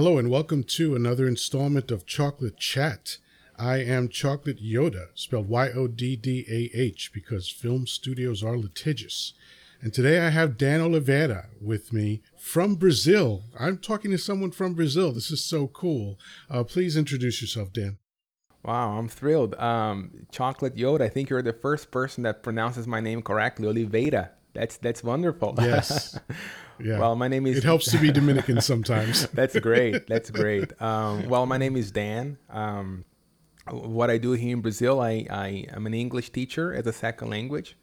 Hello and welcome to another installment of Chocolate Chat. I am Chocolate Yoddah, spelled Y O D D A H, because film studios are litigious. And today I have Dan Oliveira with me from Brazil. I'm talking to someone from Brazil. This is so cool. Uh, please introduce yourself, Dan. Wow, I'm thrilled. Um, Chocolate Yoddah, I think you're the first person that pronounces my name correctly, Oliveira. That's that's wonderful. Yes. Yeah. Well, my name is. It helps to be Dominican sometimes. that's great. That's great. Um, well, my name is Dan. Um, what I do here in Brazil, I, I am an English teacher as a second language.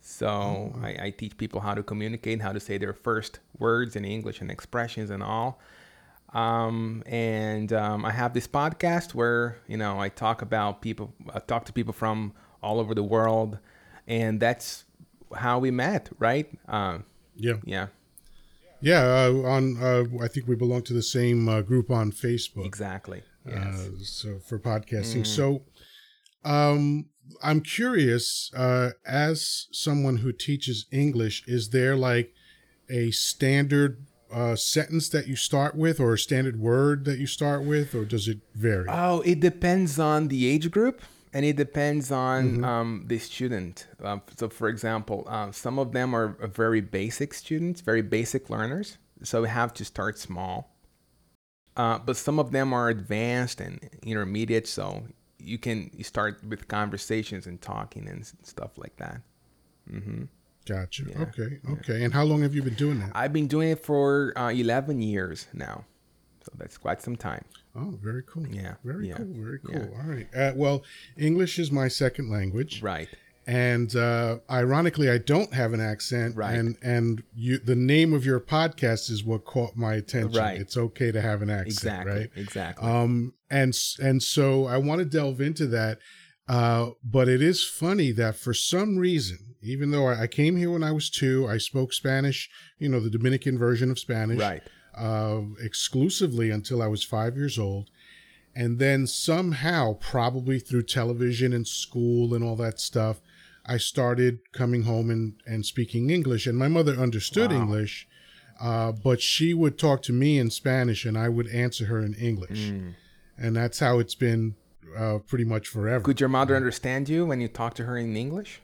So oh. I, I, teach people how to communicate, how to say their first words in English and expressions and all. Um, and um, I have this podcast where you know I talk about people, I talk to people from all over the world, and that's how we met, right? Uh, yeah, yeah. Yeah, uh, on uh, I think we belong to the same uh, group on Facebook. Exactly. Uh, yes. so for podcasting, mm. so um, I'm curious. Uh, as someone who teaches English, is there like a standard uh, sentence that you start with, or a standard word that you start with, or does it vary? Oh, it depends on the age group and it depends on mm-hmm. um, the student. Uh, so, for example, uh, some of them are very basic students, very basic learners. So we have to start small. Uh, but some of them are advanced and intermediate. So you can start with conversations and talking and stuff like that. Mm-hmm. Gotcha. Yeah. Okay. Okay. Yeah. And how long have you been doing that? I've been doing it for uh, 11 years now. So that's quite some time. Oh, very cool. Yeah. Very yeah. cool. Very cool. Yeah. All right. Uh, well, English is my second language. Right. And uh, ironically, I don't have an accent. Right. And and you, the name of your podcast is what caught my attention. Right. It's okay to have an accent. Exactly. Right. Exactly. Um. And and so I want to delve into that. Uh. But it is funny that for some reason, even though I came here when I was two, I spoke Spanish. You know, the Dominican version of Spanish. Right uh, exclusively until I was five years old. And then somehow, probably through television and school and all that stuff, I started coming home and, and speaking English. And my mother understood wow. English, uh, but she would talk to me in Spanish and I would answer her in English. Mm. And that's how it's been uh, pretty much forever. Could your mother understand you when you talk to her in English?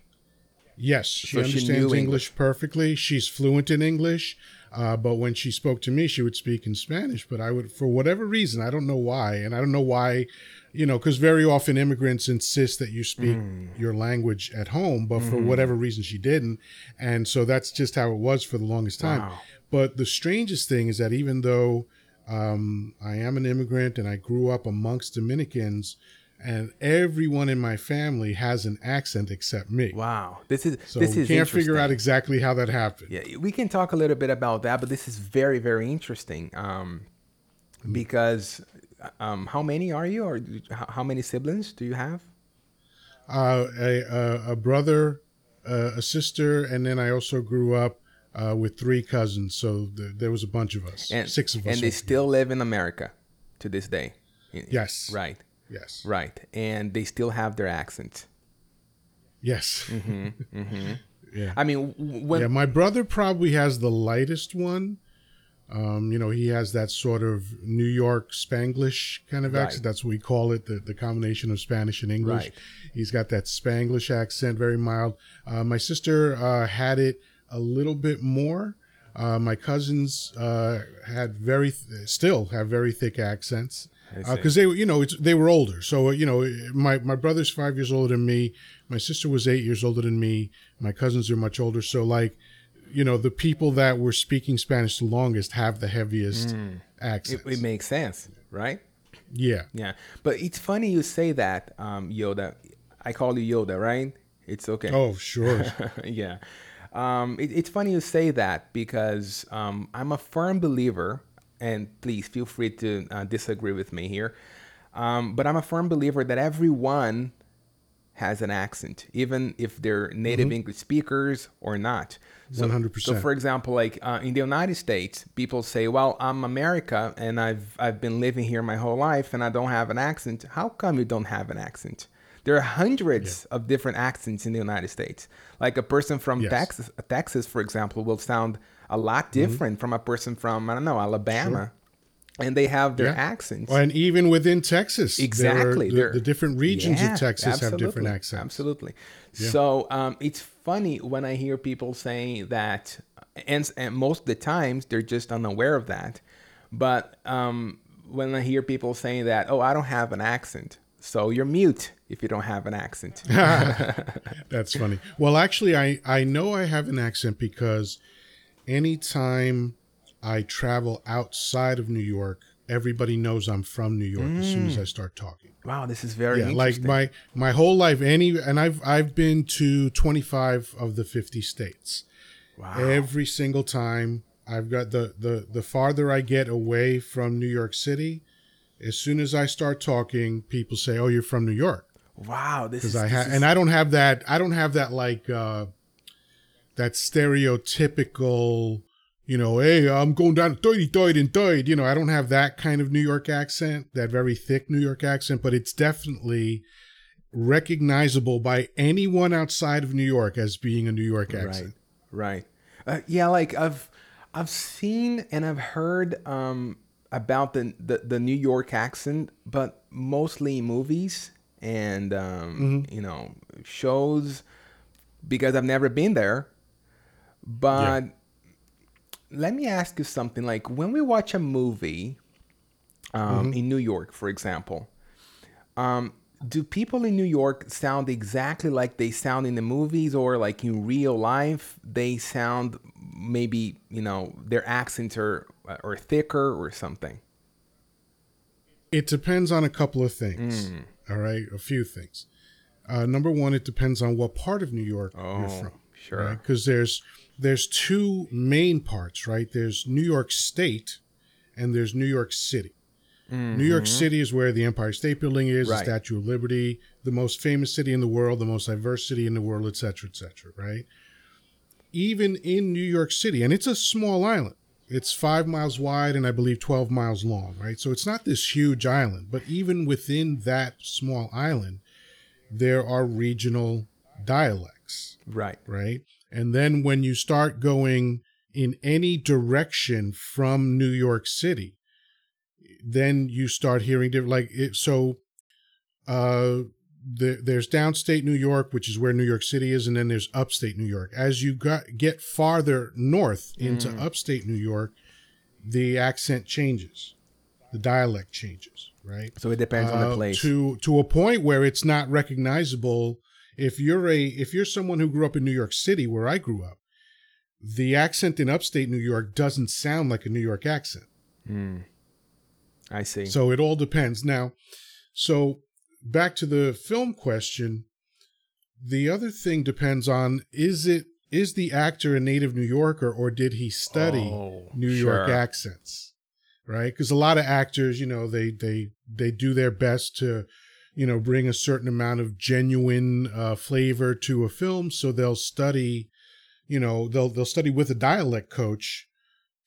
Yes, she so understands she English. English perfectly. She's fluent in English. Uh, but when she spoke to me, she would speak in Spanish. But I would, for whatever reason, I don't know why, and I don't know why, you know, because very often immigrants insist that you speak mm. your language at home, but mm. for mm-hmm. whatever reason she didn't, and so that's just how it was for the longest time. Wow. But the strangest thing is that even though um, I am an immigrant and I grew up amongst Dominicans, and everyone in my family has an accent except me. Wow, this is so this is can't figure out exactly how that happened. Yeah, we can talk a little bit about that, but this is very very interesting um, mm. because um, how many are you, or how many siblings do you have? Uh, a, a, a, brother, uh, a sister, and then I also grew up uh, with three cousins. So th- there was a bunch of us, and, six of us, and they still live in America to this day. Yes, right. Yes. Right. And they still have their accent. Yes. Mm-hmm. Mm-hmm. yeah. I mean, when. Yeah, my brother probably has the lightest one. Um, you know, he has that sort of New York Spanglish kind of accent. Right. That's what we call it, the, the combination of Spanish and English. Right. He's got that Spanglish accent, very mild. Uh, my sister uh, had it a little bit more. Uh, my cousins uh, had very, th- still have very thick accents because uh, they you know they were older. So uh, you know my my brother's five years older than me. My sister was eight years older than me. My cousins are much older. So like you know the people that were speaking Spanish the longest have the heaviest mm. accents. It, it, makes sense, right? Yeah, yeah. But it's funny you say that, um, Yoddah. I call you Yoddah, right? It's okay. Oh, sure. yeah. Um, it, it's funny you say that because um, I'm a firm believer and please feel free to uh, disagree with me here. Um, but I'm a firm believer that everyone has an accent, even if they're native mm-hmm. English speakers or not. So, 100%. So, for example, like uh, in the United States, people say, "Well, I'm America, and I've I've been living here my whole life, and I don't have an accent." How come you don't have an accent? There are hundreds yeah. of different accents in the United States. Like a person from yes. Texas, Texas, for example, will sound a lot mm-hmm. different mm-hmm. from a person from I don't know Alabama. and they have their yeah. accents. and even within Texas, exactly, the, the, different regions yeah, of Texas have different accents. Absolutely. Yeah. So um, it's funny when I hear people saying that, and, and, most of the times they're just unaware of that. But um, when I hear people saying that, oh, I don't have an accent, so you're mute if you don't have an accent. That's funny. Well, actually, I I know I have an accent because anytime I travel outside of New York, everybody knows I'm from New York mm. as soon as I mm. start talking. Wow, this is very yeah, like my my whole life. Any and I've I've been to 25 of the 50 states. Wow. Every single time I've got the the the farther I get away from New York City, as soon as I start talking, people say, "Oh, you're from New York." Wow, this is I ha- is... and I don't have that. I don't have that like uh that stereotypical you know, hey, I'm going down 30, 30, and 30. You know, I don't have that kind of New York accent, that very thick New York accent, but it's definitely recognizable by anyone outside of New York as being a New York accent. Right. Right. Uh, yeah, like I've I've seen and I've heard um, about the, the, the New York accent, but mostly movies and um, mm-hmm. you know shows because I've never been there. But yeah let me ask you something. Like when we watch a movie um, mm-hmm. in New York, for example, um, do people in New York sound exactly like they sound in the movies, or like in real life, they sound maybe you know their accents are or thicker or something? It depends on a couple of things. Mm. All right, a few things. Uh, number one, it depends on what part of New York oh, you're from. Sure. Because right? there's there's two main parts, right? There's New York State and there's New York City. Mm-hmm. New York mm-hmm. City is where the Empire State Building is, right. the Statue of Liberty, the most famous city in the world, the most diverse city in the world, et cetera, et cetera, right? Even in New York City, and it's a small island. It's five miles wide and I believe 12 miles long, right? So it's not this huge island, but even within that small island, there are regional dialects. Right. Right. And then when you start going in any direction from New York City, then you start hearing different, like it. So, uh, the, there's downstate New York, which is where New York City is, and then there's upstate New York. As you got, get farther north into mm. upstate New York, the accent changes, the dialect changes, right? So it depends uh, on the uh, place. To to a point where it's not recognizable if you're a if you're someone who grew up in New York City where I grew up, the accent in upstate New York doesn't sound like a New York accent. Mm. I see. So it all depends. Now, so back to the film question, the other thing depends on is it is the actor a native New Yorker or did he study oh, New sure. York accents? Right? Because a lot of actors, you know, they they they do their best to you know bring a certain amount of genuine uh, flavor to a film so they'll study you know they'll they'll study with a dialect coach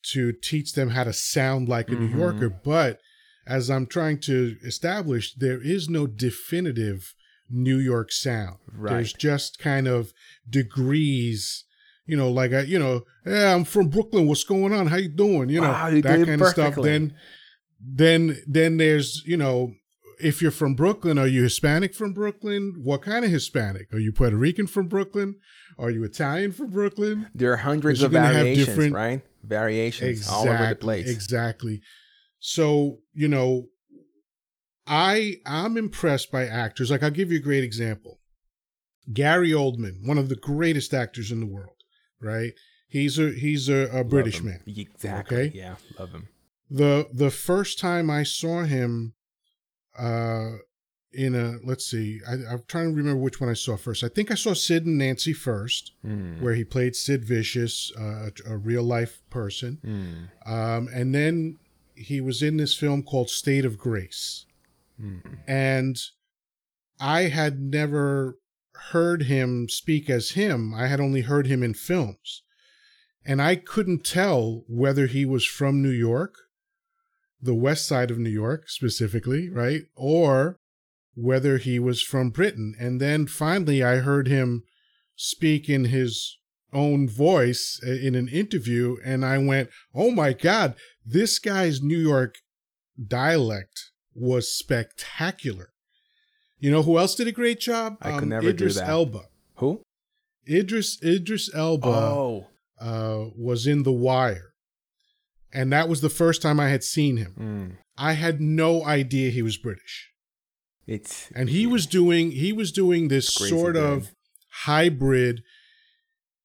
to teach them how to sound like a mm-hmm. new yorker but as i'm trying to establish there is no definitive new york sound right. there's just kind of degrees you know like I, you know yeah i'm from brooklyn what's going on how you doing you know wow, you that kind perfectly. of stuff then then then there's you know if you're from Brooklyn, are you Hispanic from Brooklyn? What kind of Hispanic? Are you Puerto Rican from Brooklyn? Are you Italian from Brooklyn? There are hundreds of variations, different... right? Variations exactly, all over the place. Exactly. So, you know, I I'm impressed by actors. Like I'll give you a great example. Gary Oldman, one of the greatest actors in the world, right? He's a he's a, a British man. Exactly. Okay? Yeah, love him. The the first time I saw him uh, in a let's see, I, am trying to remember which one I saw first. I think I saw Sid and Nancy first, mm. where he played Sid Vicious, uh, a, a, real life person, mm. um, and then he was in this film called State of Grace, mm. and I had never heard him speak as him. I had only heard him in films, and I couldn't tell whether he was from New York the west side of New York specifically, right? Or whether he was from Britain. And then finally, I heard him speak in his own voice in an interview, and I went, Oh my God, this guy's New York dialect was spectacular. You know who else did a great job? I could um, never Idris do that. Idris Elba. Who? Idris Idris Elba oh. uh, was in The Wire, and that was the first time I had seen him. Mm. I had no idea he was British. It's and he was doing he was doing this sort of hybrid.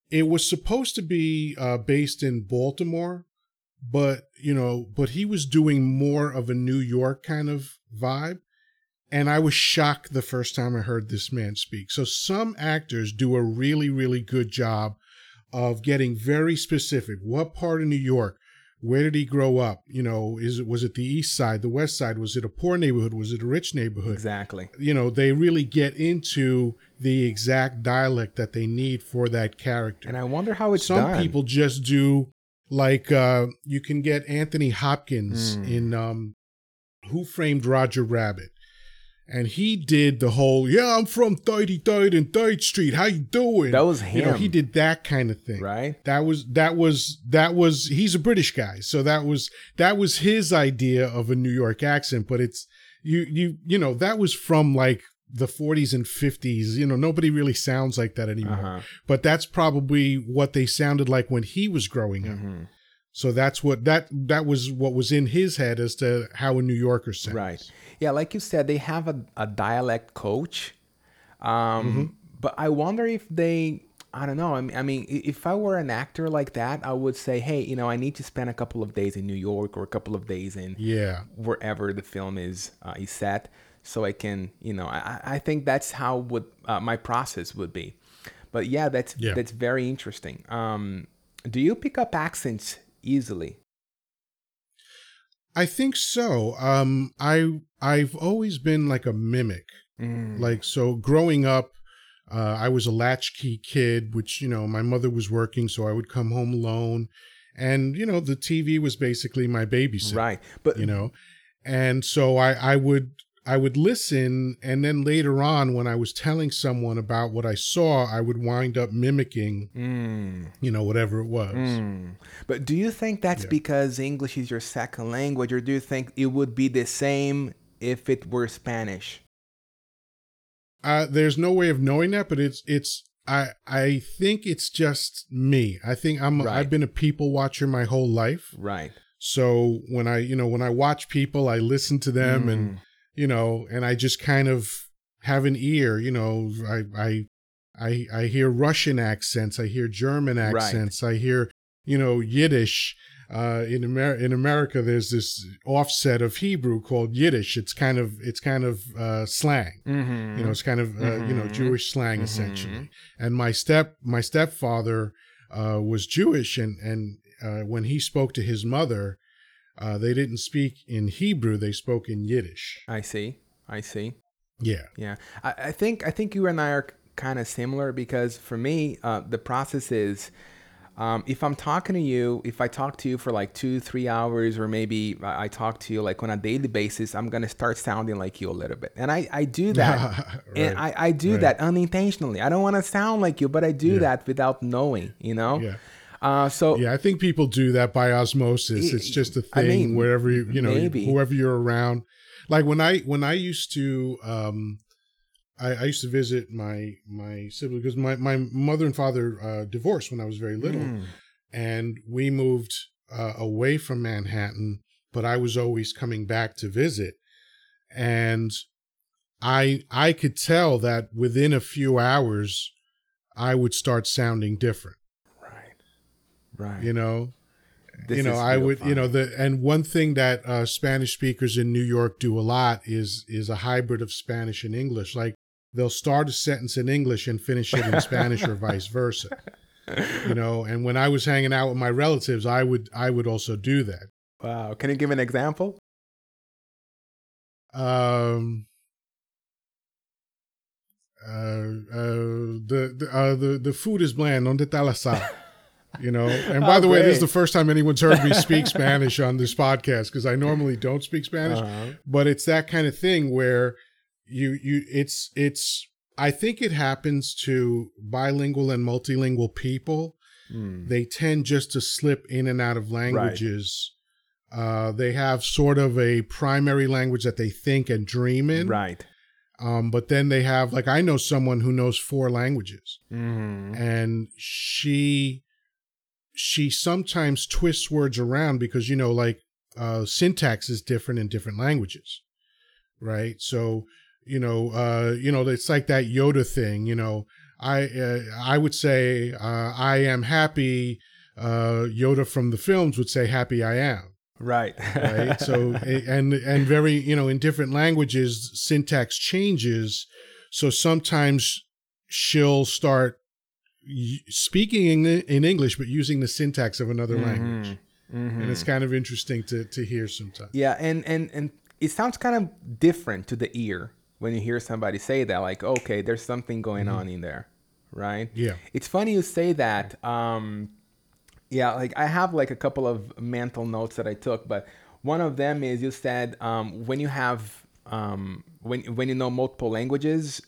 It was supposed to be uh, based in Baltimore, but you know, but he was doing more of a New York kind of vibe. And I was shocked the first time I heard this man speak. So some actors do a really, really good job of getting very specific. What part of New York? Where did he grow up? You know, is it was it the east side, the west side? Was it a poor neighborhood? Was it a rich neighborhood? Exactly. You know, they really get into the exact dialect that they need for that character. And I wonder how it's Some done. people just do like uh you can get Anthony Hopkins mm. in um Who Framed Roger Rabbit and he did the whole yeah i'm from 33rd and 3rd street. How you doing? That was him you know he did that kind of thing. Right. That was that was that was he's a british guy. So that was that was his idea of a new york accent. But it's you you you know that was from like the 40s and 50s you know nobody really sounds like that anymore. Uh-huh. but that's probably what they sounded like when he was growing up. Mm-hmm. So that's what that that was what was in his head as to how a new yorker sounds right yeah, like you said, they have a, a dialect coach. Um, mm-hmm. But I wonder if they, I don't know. I mean, I mean, if I were an actor like that, I would say, hey, you know, I need to spend a couple of days in New York or a couple of days in yeah wherever the film is uh, is set, so I can, you know, I, I think that's how would uh, my process would be. But yeah, that's yeah. that's very interesting. Um, do you pick up accents easily? I think so. Um, I I've always been like a mimic. Mm. Like so, growing up, uh, I was a latchkey kid, which you know my mother was working, so I would come home alone, and you know the TV was basically my babysitter. Right, but you know, and so I I would I would listen, and then later on, when I was telling someone about what I saw, I would wind up mimicking, mm. you know, whatever it was. Mm. But do you think that's yeah. because English is your second language, or do you think it would be the same if it were Spanish? Uh, there's no way of knowing that, but it's it's I I think it's just me. I think I'm right. I've been a people watcher my whole life. Right. So when I you know when I watch people, I listen to them mm. and you know, and I just kind of have an ear, you know, I I I I hear Russian accents, I hear German accents, right. I hear, you know, Yiddish. Uh, in Amer- in America, there's this offset of Hebrew called Yiddish. It's kind of it's kind of uh, slang. Mm-hmm. You know, it's kind of uh, mm-hmm. you know mm-hmm. Jewish slang mm-hmm. essentially. And my step my stepfather uh, was Jewish, and and uh, when he spoke to his mother, uh, they didn't speak in Hebrew; they spoke in Yiddish. I see. I see. Yeah. Yeah. I, I think I think you and I are kind of similar because for me, uh, the process is. Um, if I'm talking to you, if I talk to you for like two, three hours, or maybe I talk to you like on a daily basis, I'm gonna start sounding like you a little bit, and I, I do that, right. and I, I do right. that unintentionally. I don't want to sound like you, but I do yeah. that without knowing, you know. Yeah. Uh, so yeah, I think people do that by osmosis. It's just a thing I mean, wherever you you know maybe. whoever you're around. Like when I when I used to um, I, I used to visit my my sibling because my my mother and father uh, divorced when I was very little, mm. and we moved uh, away from Manhattan. But I was always coming back to visit, and I I could tell that within a few hours, I would start sounding different. Right. You know, this you know, I would, fun. you know, the and one thing that uh, Spanish speakers in New York do a lot is is a hybrid of Spanish and English. Like they'll start a sentence in English and finish it in Spanish or vice versa. You know, and when I was hanging out with my relatives, I would I would also do that. Wow. Can you give an example? Um uh, uh, the the, uh, the the food is bland. Donde está la sal? you know and by oh, the way this is the first time anyone's heard me speak spanish on this podcast because i normally don't speak spanish uh-huh. but it's that kind of thing where you you it's it's i think it happens to bilingual and multilingual people mm. they tend just to slip in and out of languages Uh, they have sort of a primary language that they think and dream in. Right. Um, but then they have like I know someone who knows four languages, Mm-hmm. and she she sometimes twists words around because you know like uh, syntax is different in different languages, right? So you know uh, you know it's like that Yoda thing. You know I uh, I would say uh, I am happy. Uh, Yoda from the films would say happy I am Right. right so and and very you know in different languages syntax changes so sometimes she'll start speaking in, in english but using the syntax of another language Mhm. and it's kind of interesting to to hear sometimes Yeah, and and and it sounds kind of different to the ear when you hear somebody say that. Like, okay, there's something going on in there, right? Mm-hmm. Yeah. It's funny you say that. Um, yeah, like I have like a couple of mental notes that I took, but one of them is you said um, when you have um, when when you know multiple languages,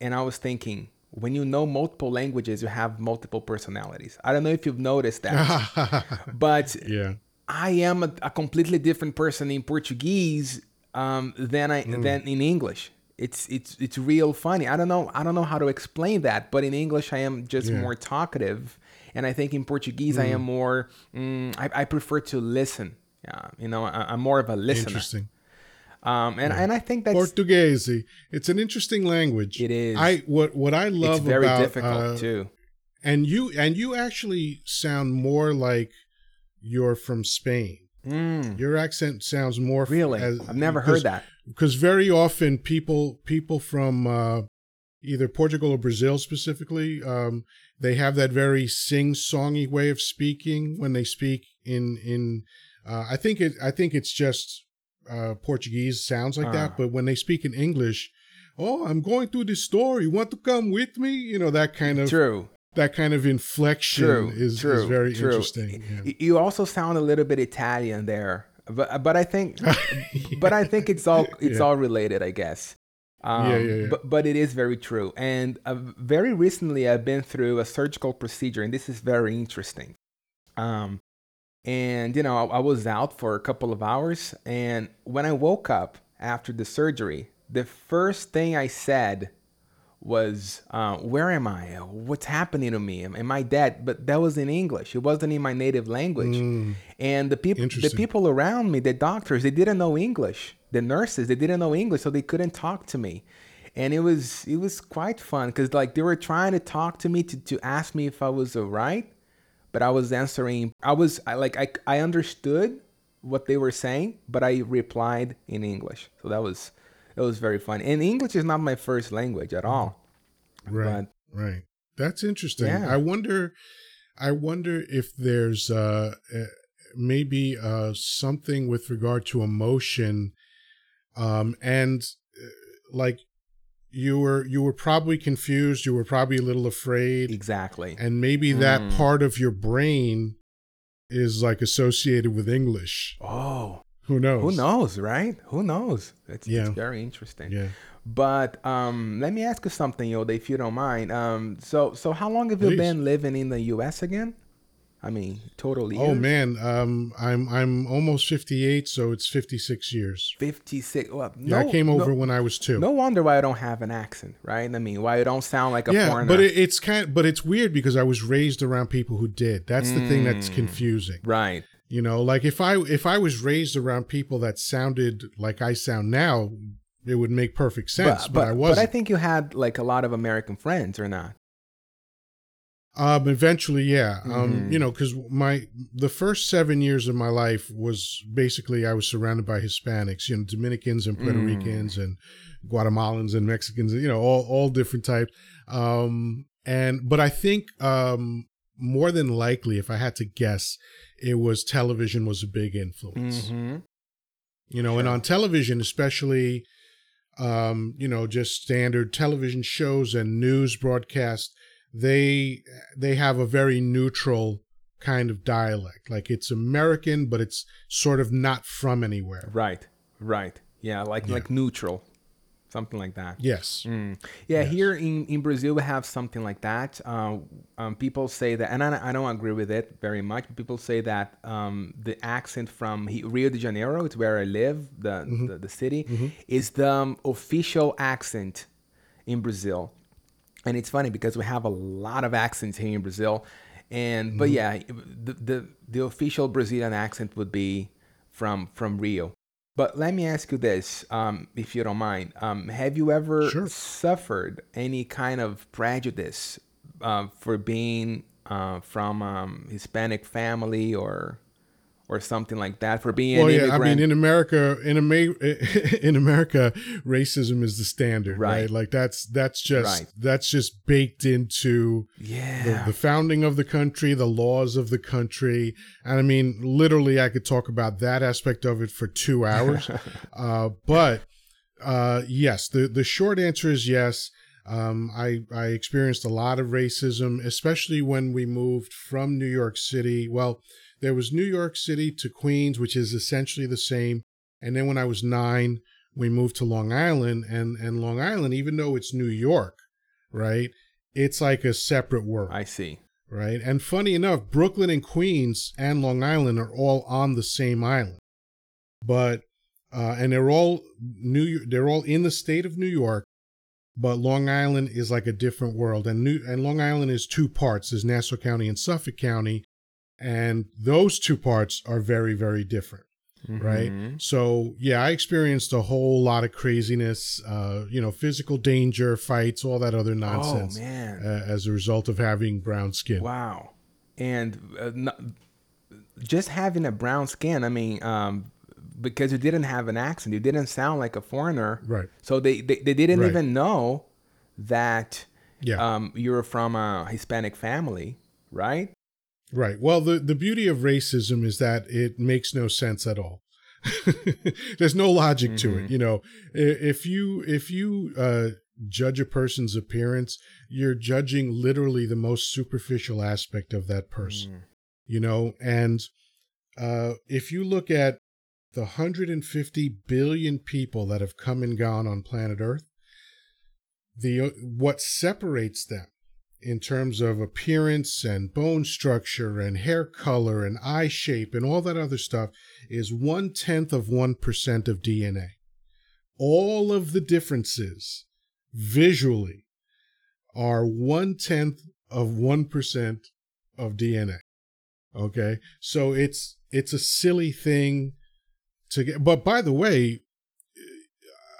and I was thinking when you know multiple languages, you have multiple personalities. I don't know if you've noticed that, but yeah I am a, a completely different person in Portuguese um, than I than in English. It's it's it's real funny. I don't know I don't know how to explain that, but in English I am just Yeah. more talkative, and I think in Portuguese I am more. Mm, I, I prefer to listen. Yeah, you know, I, I'm more of a listener. interesting Um, and and I think that's portuguese it's an interesting language It is. i what what i love it's very about difficult uh, too. and you and you actually sound more like you're from spain Mm, your accent sounds more really, as- I've never heard that. because very often people people from uh, either Portugal or Brazil specifically, um, they have that very sing songy way of speaking when they speak in in. Uh, I think it. I think it's just uh, Portuguese sounds like Ah. that, but when they speak in English, oh, I'm going through this store. You want to come with me? You know that kind of True. that kind of inflection True, is, true, is very true. interesting. Yeah. You also sound a little bit Italian there, but but I think but I think it's all it's Yeah. all related, I guess. Um, Yeah, yeah, yeah. But but it is very true. And uh, very recently, I've been through a surgical procedure, and this is very interesting. Um, and you know, I, I was out for a couple of hours, and when I woke up after the surgery, the first thing I said was, uh, "Where am I? What's happening to me? Am, am I dead?" But that was in English. It wasn't in my native language. Mm, And the people, the people around me, the doctors, they didn't know English. The nurses, they didn't know English, so they couldn't talk to me. And it was it was quite fun because like they were trying to talk to me to, to ask me if I was alright, but I was answering. I was I, like I I understood what they were saying, but I replied in English. So that was that was very fun. And English is not my first language at all. right. But Right. That's interesting. Yeah. I wonder I wonder if there's uh, uh maybe uh something with regard to emotion um and uh, like you were you were probably confused, you were probably a little afraid exactly. and maybe that Mm. part of your brain is like associated with English. Oh, Who knows? who knows, right? Who knows? It's, Yeah. it's very interesting. Yeah. But um, let me ask you something, Yoddah, if you don't mind. Um, so so how long have you Please. been living in the U.S. again? I mean, total years. Oh man, um I'm I'm almost 58 so it's 56 years. fifty six. Well, Yeah, no, I came over No, when I was 2. no wonder why I don't have an accent, right? I mean, why I don't sound like a yeah, foreigner. but it, it's kind of, but it's weird because I was raised around people who did. That's the thing that's Mm. confusing. right. You know, like if I if I was raised around people that sounded like I sound now, it would make perfect sense. But, but, I wasn't. I think you had like a lot of American friends, or not? Um, eventually, yeah. Um, Mhm. you know, because my the first seven years of my life was basically I was surrounded by Hispanics, you know, Dominicans and Puerto Mm. Ricans and Guatemalans and Mexicans, you know, all all different types. Um, and but I think um more than likely, if I had to guess, it was television was a big influence. Mm-hmm. you know and on television especially um you know just standard television shows and news broadcasts they they have a very neutral kind of dialect like it's american but it's sort of not from anywhere Right. Right. Yeah, like Yeah. like neutral. something like that. Yes. Mm. Yeah, yes. here in, in Brazil we have something like that. Uh, um, people say that, and I, I, don't agree with it very much. But people say that um, the accent from Rio de Janeiro, it's where I live, the mm-hmm. the, the, city, mm-hmm. is the um, official accent in Brazil. And it's funny because we have a lot of accents here in Brazil, and mm-hmm. but yeah, the, the the official Brazilian accent would be from from Rio. But let me ask you this, um, if you don't mind. Um, have you ever sure. suffered any kind of prejudice uh, for being uh, from um, Hispanic family or or something like that for being well, yeah, I mean, in America, in in America, racism is the standard, right? right? Like that's that's just right. that's just baked into yeah the, the, founding of the country, the laws of the country, and I mean, literally, I could talk about that aspect of it for two hours. uh, but uh, yes, the the short answer is yes. Um, I I experienced a lot of racism, especially when we moved from New York City. Well there was New York City to Queens, which is essentially the same. And then when I was nine, we moved to Long Island. And, and Long Island, even though it's New York, right, it's like a separate world. I see. Right. And funny enough, Brooklyn and Queens and Long Island are all on the same island. But, uh, and they're all New, they're all in the state of New York, but Long Island is like a different world. And New, and Long Island is two parts. There's Nassau County and Suffolk County and those two parts are very very different mm-hmm. right so yeah i experienced a whole lot of craziness uh you know physical danger fights all that other nonsense oh, man. Uh, as a result of having brown skin wow and uh, not, just having a brown skin i mean um because you didn't have an accent you didn't sound like a foreigner right so they they, they didn't right. even know that yeah. um you're from a hispanic family right Right. Well, the, the beauty of racism is that it makes no sense at all. There's no logic mm-hmm. to it. Mm-hmm. You know, if you if you uh, judge a person's appearance, you're judging literally the most superficial aspect of that person. Mm. You know, and uh, if you look at the 150 billion people that have come and gone on planet Earth, the what separates them in terms of appearance and bone structure and hair color and eye shape and all that other stuff is one tenth of 1% of DNA. All of the differences visually are one tenth of 1% of DNA. Okay. So it's, it's a silly thing to get, but by the way,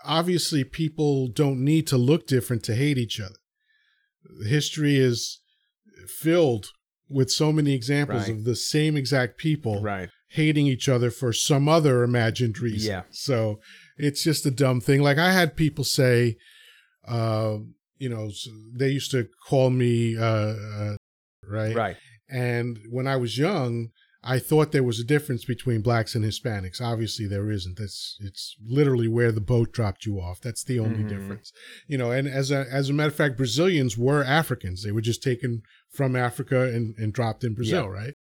obviously people don't need to look different to hate each other history is filled with so many examples right. of the same exact people right. hating each other for some other imagined reason. Yeah. So it's just a dumb thing. Like I had people say, uh, you know, they used to call me, uh, uh, right? Right. And when I was young, I thought there was a difference between blacks and Hispanics. Obviously, there isn't. That's it's literally where the boat dropped you off. That's the only mm-hmm. difference, you know. And as a as a matter of fact, Brazilians were Africans. They were just taken from Africa and, and dropped in Brazil, yeah. right?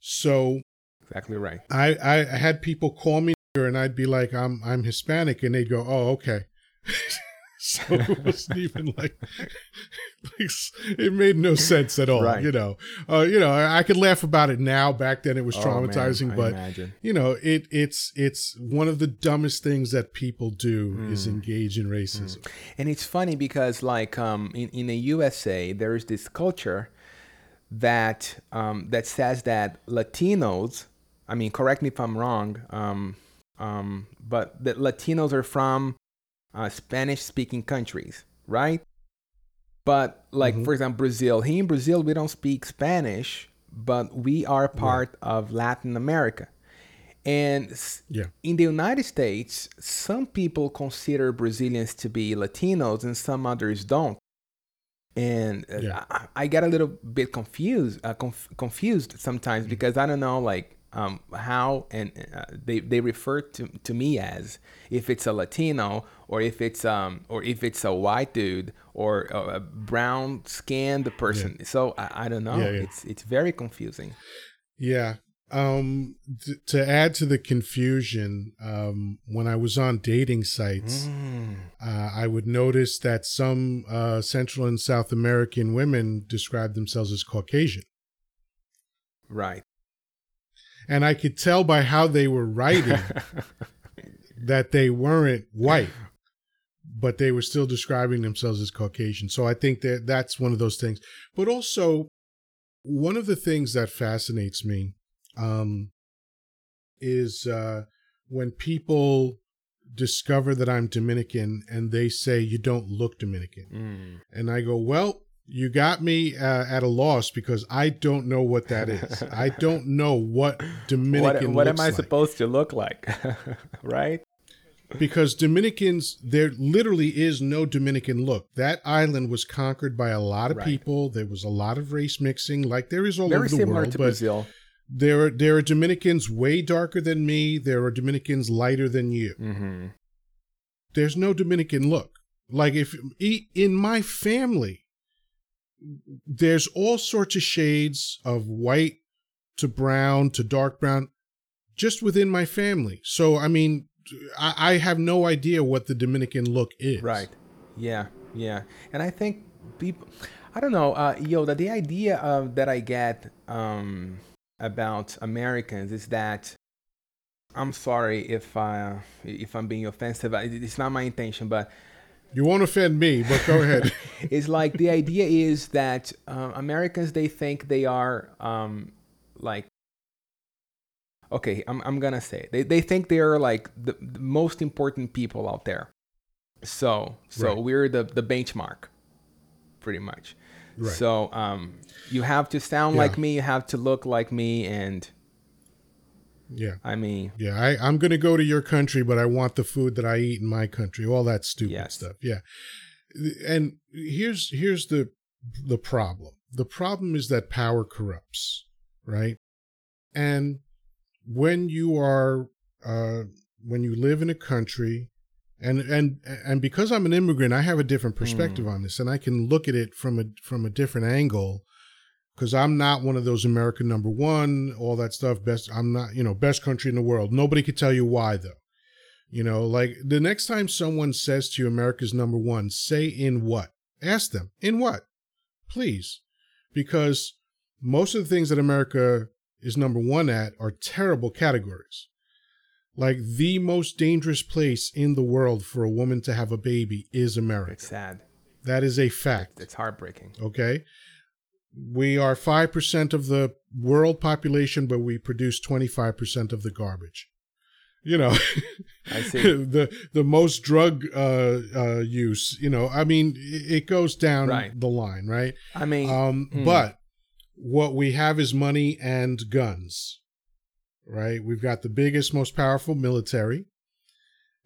So exactly right. I, I had people call me and I'd be like, I'm I'm Hispanic, and they'd go, Oh, okay. so it wasn't even like, like, it made no sense at all. Right. You know, uh, you know, I, I, could laugh about it now. Back then, it was traumatizing, oh, but imagine. you know, it it's it's one of the dumbest things that people do mm. is engage in racism. Mm. And it's funny because, like, um, in in the USA, there is this culture that um, that says that Latinos. I mean, correct me if I'm wrong. Um, um, but that Latinos are from uh, Spanish speaking countries, right? But like mm-hmm. for example, Brazil. Here in Brazil, we don't speak Spanish, but we are part yeah. of Latin America. And yeah. in the United States, some people consider Brazilians to be Latinos and some others don't. And uh, yeah. I, I, get a little bit confused, uh, conf- confused sometimes mm-hmm. because I don't know, like, um, how and uh, they, they refer to, to me as if it's a Latino or if it's um or if it's a white dude or a brown skinned person. Yeah. So I, I, don't know. Yeah, yeah. It's it's very confusing. Yeah. um, th- to add to the confusion, um, when I was on dating sites, mm. uh, I would notice that some uh, Central and South American women describe themselves as Caucasian. Right. And I could tell by how they were writing that they weren't white, but they were still describing themselves as Caucasian. So I think that that's one of those things. But also, one of the things that fascinates me um, is uh, when people discover that I'm Dominican and they say you don't look Dominican, mm. and I go, well. You got me uh, at a loss because I don't know what that is. I don't know what Dominican. What, what am I like. supposed to look like? right? because Dominicans, there literally is no Dominican look. That island was conquered by a lot of right. people. There was a lot of race mixing, like there is all Very over the world. but Brazil. There are there are Dominicans way darker than me. There are Dominicans lighter than you. Mm-hmm. There's no Dominican look. Like if in my family, there's all sorts of shades of white to brown to dark brown, just within my family. So I mean, I, I have no idea what the Dominican look is. Right. Yeah. Yeah. And I think people, I don't know, uh, yo, the idea of that I get um, about Americans is that I'm sorry if I if I'm being offensive. It's not my intention, but you won't offend me. But go ahead. it's like the idea is that uh, Americans they think they are um, like okay. I'm I'm gonna say they they think they are like the, the most important people out there. So so right. we're the the benchmark, pretty much. Right. So um, you have to sound yeah. like me, you have to look like me, and yeah, I mean, yeah, I, I'm going to go to your country, but I want the food that I eat in my country. All that stupid yes. stuff. Yeah, and here's here's the the problem. The problem is that power corrupts, right? And when you are uh, when you live in a country and and and because I'm an immigrant, I have a different perspective mm. on this, and I can look at it from a from a different angle. Because I'm not one of those American number one, all that stuff. Best, I'm not, you know, best country in the world. Nobody could tell you why, though. You know, like the next time someone says to you, America's number one, say in what? Ask them, in what? Please. Because most of the things that America is number one at are terrible categories like the most dangerous place in the world for a woman to have a baby is America. It's sad. That is a fact. It's heartbreaking. Okay. We are 5% of the world population, but we produce 25% of the garbage. You know, I see. the the most drug uh, uh, use, you know, I mean, it goes down right. the line, right? I mean, um, hmm. but what we have is money and guns right? We've got the biggest, most powerful military.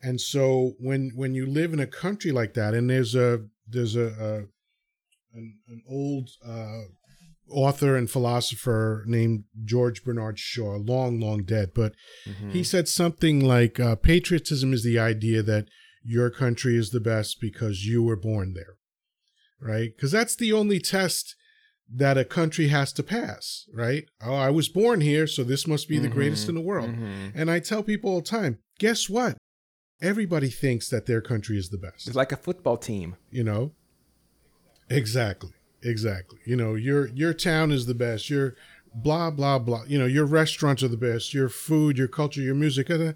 And so when when you live in a country like that, and there's a there's a, a an, an, old uh, author and philosopher named George Bernard Shaw, long, long dead, but mm-hmm. he said something like uh, patriotism is the idea that your country is the best because you were born there, right? Because that's the only test that a country has to pass, right? Oh, I was born here, so this must be mm-hmm. the greatest in the world. Mm-hmm. And I tell people all the time, guess what? Everybody thinks that their country is the best. It's like a football team. You know? Exactly. Exactly. You know, your your town is the best. Your blah blah blah. You know, your restaurants are the best. Your food, your culture, your music. Uh,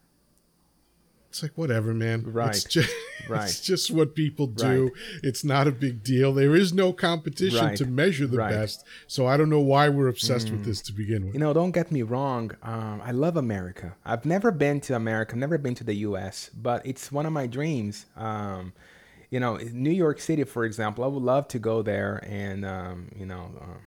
it's like whatever, man. Right. It's just, right. It's just what people do. Right. It's not a big deal. There is no competition right. to measure the right. best. So I don't know why we're obsessed mm. with this to begin with. You know, don't get me wrong. Um, I love America. I've never been to America. I've never been to the U.S., but it's one of my dreams. Um, you know, New York City, for example, I would love to go there, and um, you know, um,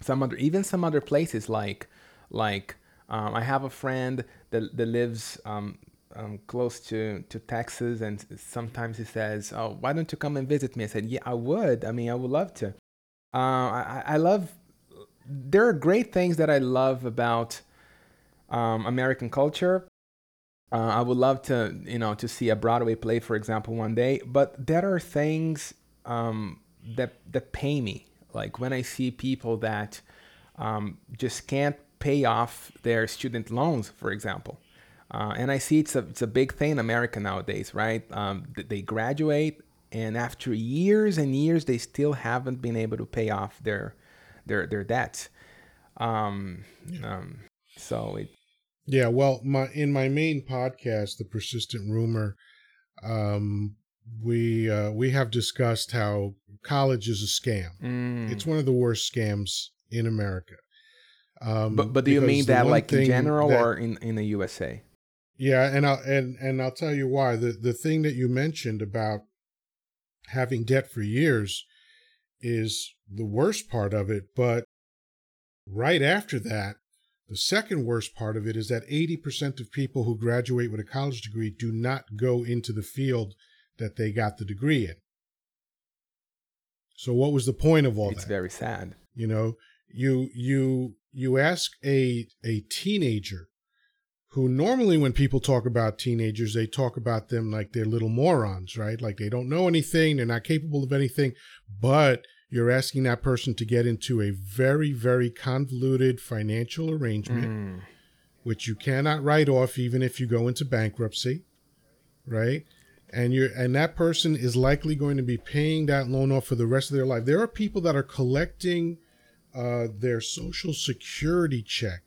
some other, even some other places like, like um, I have a friend that that lives um, um, close to, to Texas, and sometimes he says, "Oh, why don't you come and visit me?" I said, "Yeah, I would. I mean, I would love to. Uh, I, I love. There are great things that I love about um, American culture. Uh, I would love to, you know, to see a Broadway play, for example, one day. But there are things um, that that pay me. Like when I see people that um, just can't pay off their student loans, for example. Uh, and I see it's a, it's a big thing in America nowadays, right? Um, they graduate, and after years and years, they still haven't been able to pay off their their their debts. Um, um, so it. Yeah, well, my in my main podcast, the persistent rumor, um, we uh, we have discussed how college is a scam. Mm. It's one of the worst scams in America. Um, but but do you mean that like in general that, or in in the USA? Yeah, and I'll and and I'll tell you why. The the thing that you mentioned about having debt for years is the worst part of it, but right after that, the second worst part of it is that 80% of people who graduate with a college degree do not go into the field that they got the degree in. So what was the point of all it's that? It's very sad. You know, you you you ask a a teenager who normally when people talk about teenagers they talk about them like they're little morons, right? Like they don't know anything, they're not capable of anything, but you're asking that person to get into a very very convoluted financial arrangement mm. which you cannot write off even if you go into bankruptcy, right? and you're and that person is likely going to be paying that loan off for the rest of their life. There are people that are collecting uh, their social security check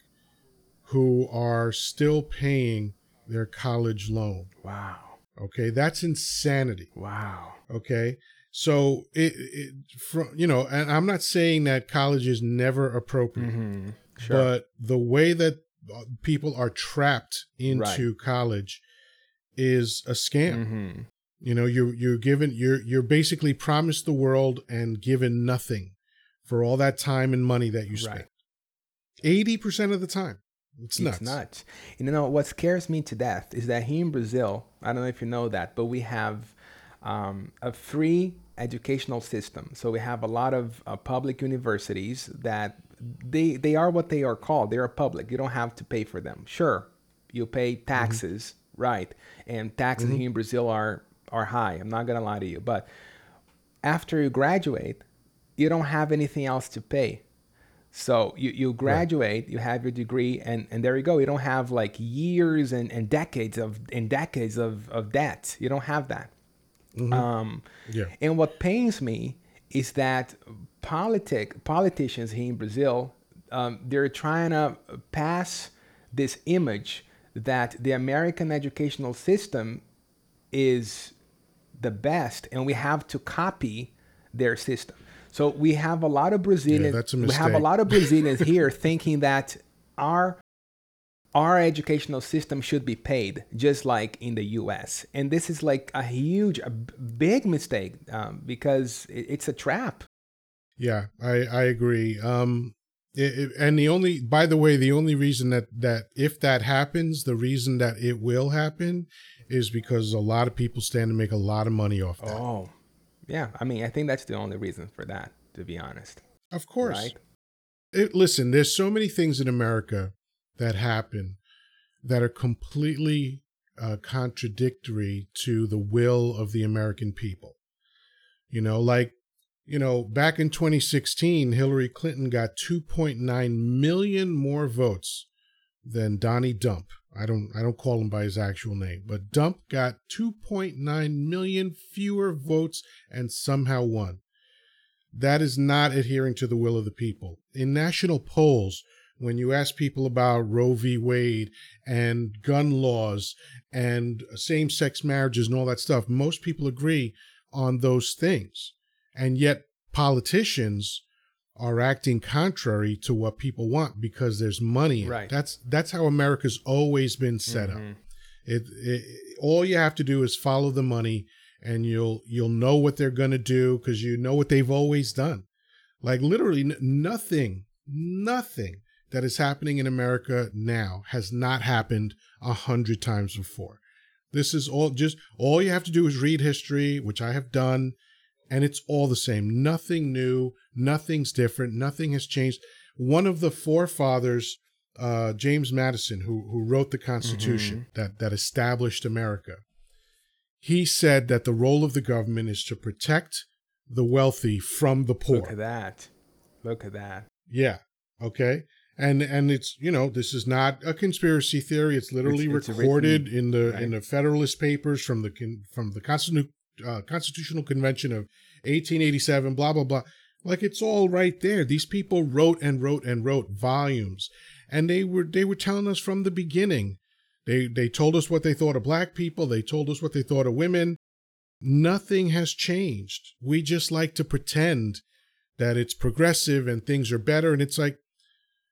who are still paying their college loan. Wow. Okay, that's insanity. Wow. Okay. So it, it from you know, and I'm not saying that college is never appropriate, mm-hmm. sure. but the way that uh, people are trapped into right. college is a scam. Mm-hmm. You know, you're you're given you're you're basically promised the world and given nothing for all that time and money that you spent. Eighty percent of the time. It's nuts. It's nuts. You know what scares me to death is that here in Brazil, I don't know if you know that, but we have um, a free educational system. So we have a lot of uh, public universities that they they are what they are called. They are public. You don't have to pay for them. Sure, you pay mm-hmm. taxes. Mm-hmm right? And taxes mm-hmm. here in Brazil are are high. I'm not gonna lie to you, but after you graduate, you don't have anything else to pay. So you, you graduate, right. you have your degree, and, and there you go. You don't have like years and, and decades of and decades of, of debt. You don't have that. Mm-hmm. Um, yeah. And what pains me is that politic politicians here in Brazil, um, they're trying to pass this image that the American educational system is the best and we have to copy their system. So we have a lot of Brazilians yeah, we have a lot of Brazilians here thinking that our our educational system should be paid just like in the US. And this is like a huge a big mistake um, because it, it's a trap. Yeah, I I agree. Um it, it, and the only, by the way, the only reason that that if that happens, the reason that it will happen is because a lot of people stand to make a lot of money off that. Oh, yeah. I mean, I think that's the only reason for that, to be honest. Of course. Right? It, listen, there's so many things in America that happen that are completely uh, contradictory to the will of the American people. You know, like you know, back in 2016, Hillary Clinton got 2.9 million more votes than Donnie Dump. I don't I don't call him by his actual name, but Dump got 2.9 million fewer votes and somehow won. That is not adhering to the will of the people. In national polls, when you ask people about Roe v. Wade and gun laws and same sex marriages and all that stuff, most people agree on those things. And yet politicians are acting contrary to what people want because there's money. Right. That's that's how America's always been set mm-hmm. up. It, it, all you have to do is follow the money and you'll you'll know what they're going to do cuz you know what they've always done. Like literally n- nothing nothing that is happening in America now has not happened a hundred times before. This is all just all you have to do is read history, which I have done, and it's all the same. Nothing new, nothing's different, nothing has changed. One of the forefathers, uh, James Madison, who who wrote the Constitution mm-hmm. that that established America, he said that the role of the government is to protect the wealthy from the poor. Look at that. Look at that. Yeah. Okay. And and it's you know this is not a conspiracy theory. It's literally it's, it's recorded written, in the right. in the Federalist Papers from the from the Constitu- uh, Constitutional Convention of 1887. Blah blah blah. Like it's all right there. These people wrote and wrote and wrote volumes, and they were they were telling us from the beginning. They they told us what they thought of black people. They told us what they thought of women. Nothing has changed. We just like to pretend that it's progressive and things are better, and it's like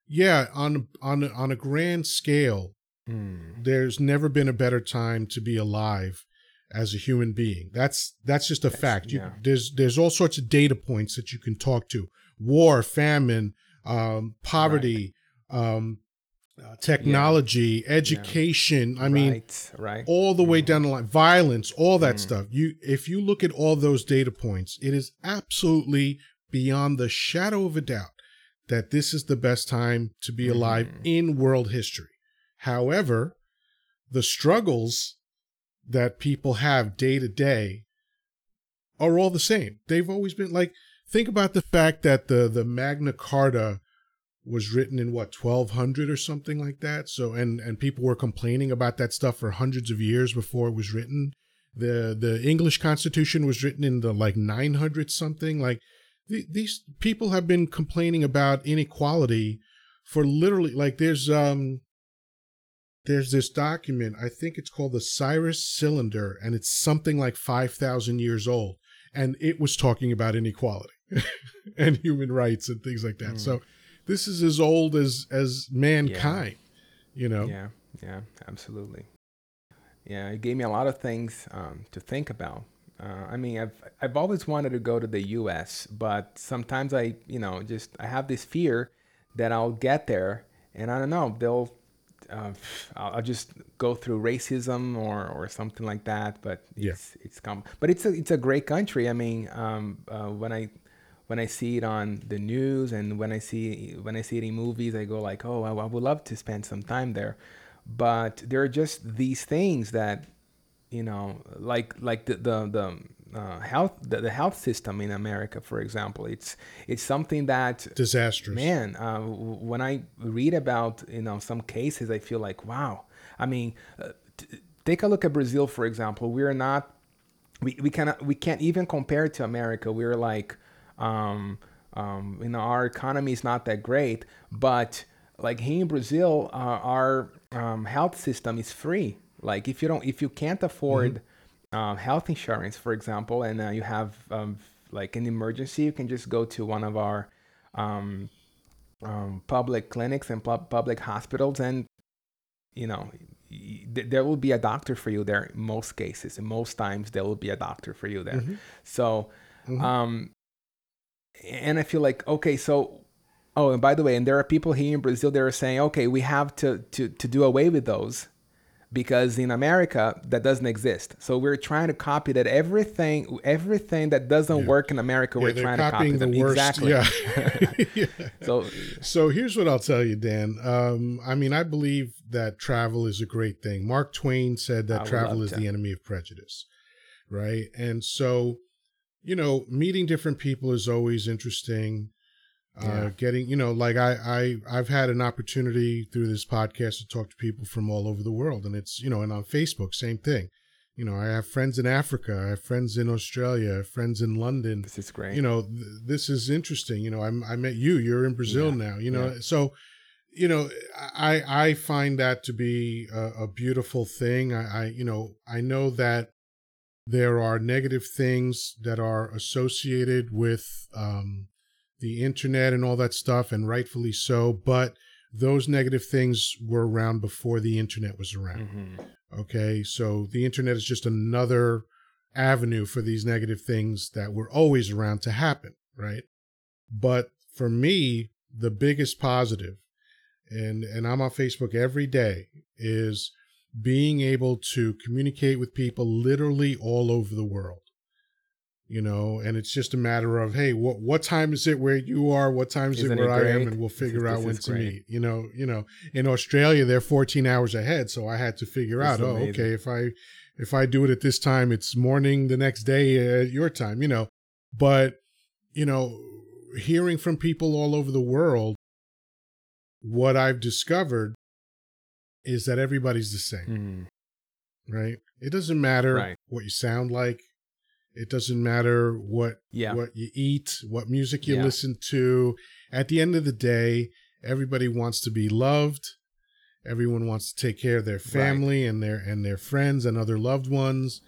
yeah, on on on a grand scale, mm. there's never been a better time to be alive as a human being. That's that's just a that's, fact. You, yeah. There's there's all sorts of data points that you can talk to: war, famine, um, poverty, right. um, uh, technology, yeah. education. Yeah. I mean, right. right. all the way mm. down the line, violence, all that mm. stuff. You if you look at all those data points, it is absolutely beyond the shadow of a doubt that this is the best time to be alive mm. in world history. However, the struggles that people have day to day are all the same. They've always been like think about the fact that the the Magna Carta was written in what 1200 or something like that. So and and people were complaining about that stuff for hundreds of years before it was written. The the English Constitution was written in the like 900 something like these people have been complaining about inequality for literally like there's um there's this document i think it's called the cyrus cylinder and it's something like 5000 years old and it was talking about inequality and human rights and things like that mm. so this is as old as as mankind yeah. you know yeah yeah absolutely yeah it gave me a lot of things um, to think about uh, I mean, I've I've always wanted to go to the U.S., but sometimes I, you know, just I have this fear that I'll get there and I don't know, they'll, uh, I'll just go through racism or, or something like that. But it's yeah. it's come, but it's a it's a great country. I mean, um, uh, when I when I see it on the news and when I see when I see it in movies, I go like, oh, I, I would love to spend some time there. But there are just these things that you know, like like the the, the uh, health the, the, health system in America, for example, it's it's something that disastrous. Man, uh, when I read about you know some cases, I feel like wow. I mean, uh, t- take a look at Brazil, for example. We're not we we cannot we can't even compare to America. We're like um, um, you know our economy is not that great, but like here in Brazil, uh, our um, health system is free like if you don't, if you can't afford mm-hmm. health insurance, for example, and uh, you have um, like an emergency, you can just go to one of our um, um, public clinics and pu- public hospitals, and you know th- there will be a doctor for you there. In most cases, in most times, there will be a doctor for you there. Mm-hmm. So, mm-hmm. um, and I feel like okay, so Oh, and by the way, and there are people here in Brazil that are saying, okay, we have to to to do away with those because in America that doesn't exist. So we're trying to copy that everything everything that doesn't yeah. work in America yeah, we're trying to copy them. The worst, exactly. Yeah. yeah. So so here's what I'll tell you, Dan. Um, I mean, I believe that travel is a great thing. Mark Twain said that travel is to. the enemy of prejudice, right? And so, you know, meeting different people is always interesting uh, yeah. getting you know like I, I i've had an opportunity through this podcast to talk to people from all over the world and it's you know and on facebook same thing you know i have friends in africa i have friends in australia I have friends in london this is great you know th- this is interesting you know I'm, i met you you're in brazil yeah. now you know yeah. so you know i i find that to be a, a beautiful thing I, I you know i know that there are negative things that are associated with um, the internet and all that stuff, and rightfully so. But those negative things were around before the internet was around. Mm-hmm. Okay, so the internet is just another avenue for these negative things that were always around to happen, right? But for me, the biggest positive, and and I'm on Facebook every day, is being able to communicate with people literally all over the world you know, and it's just a matter of, hey, what what time is it where you are? What time is Isn't it where it I am? And we'll figure out when to great. meet. You know, you know, in Australia they're 14 hours ahead, so I had to figure That's out, oh, okay, if I if I do it at this time, it's morning the next day at your time, you know. But you know, hearing from people all over the world, what I've discovered is that everybody's the same. Mm-hmm. Right? It doesn't matter Right. what you sound like. It doesn't matter what Yeah. what you eat, what music you Yeah. listen to. At the end of the day, everybody wants to be loved. Everyone wants to take care of their family and their and their friends and other loved ones.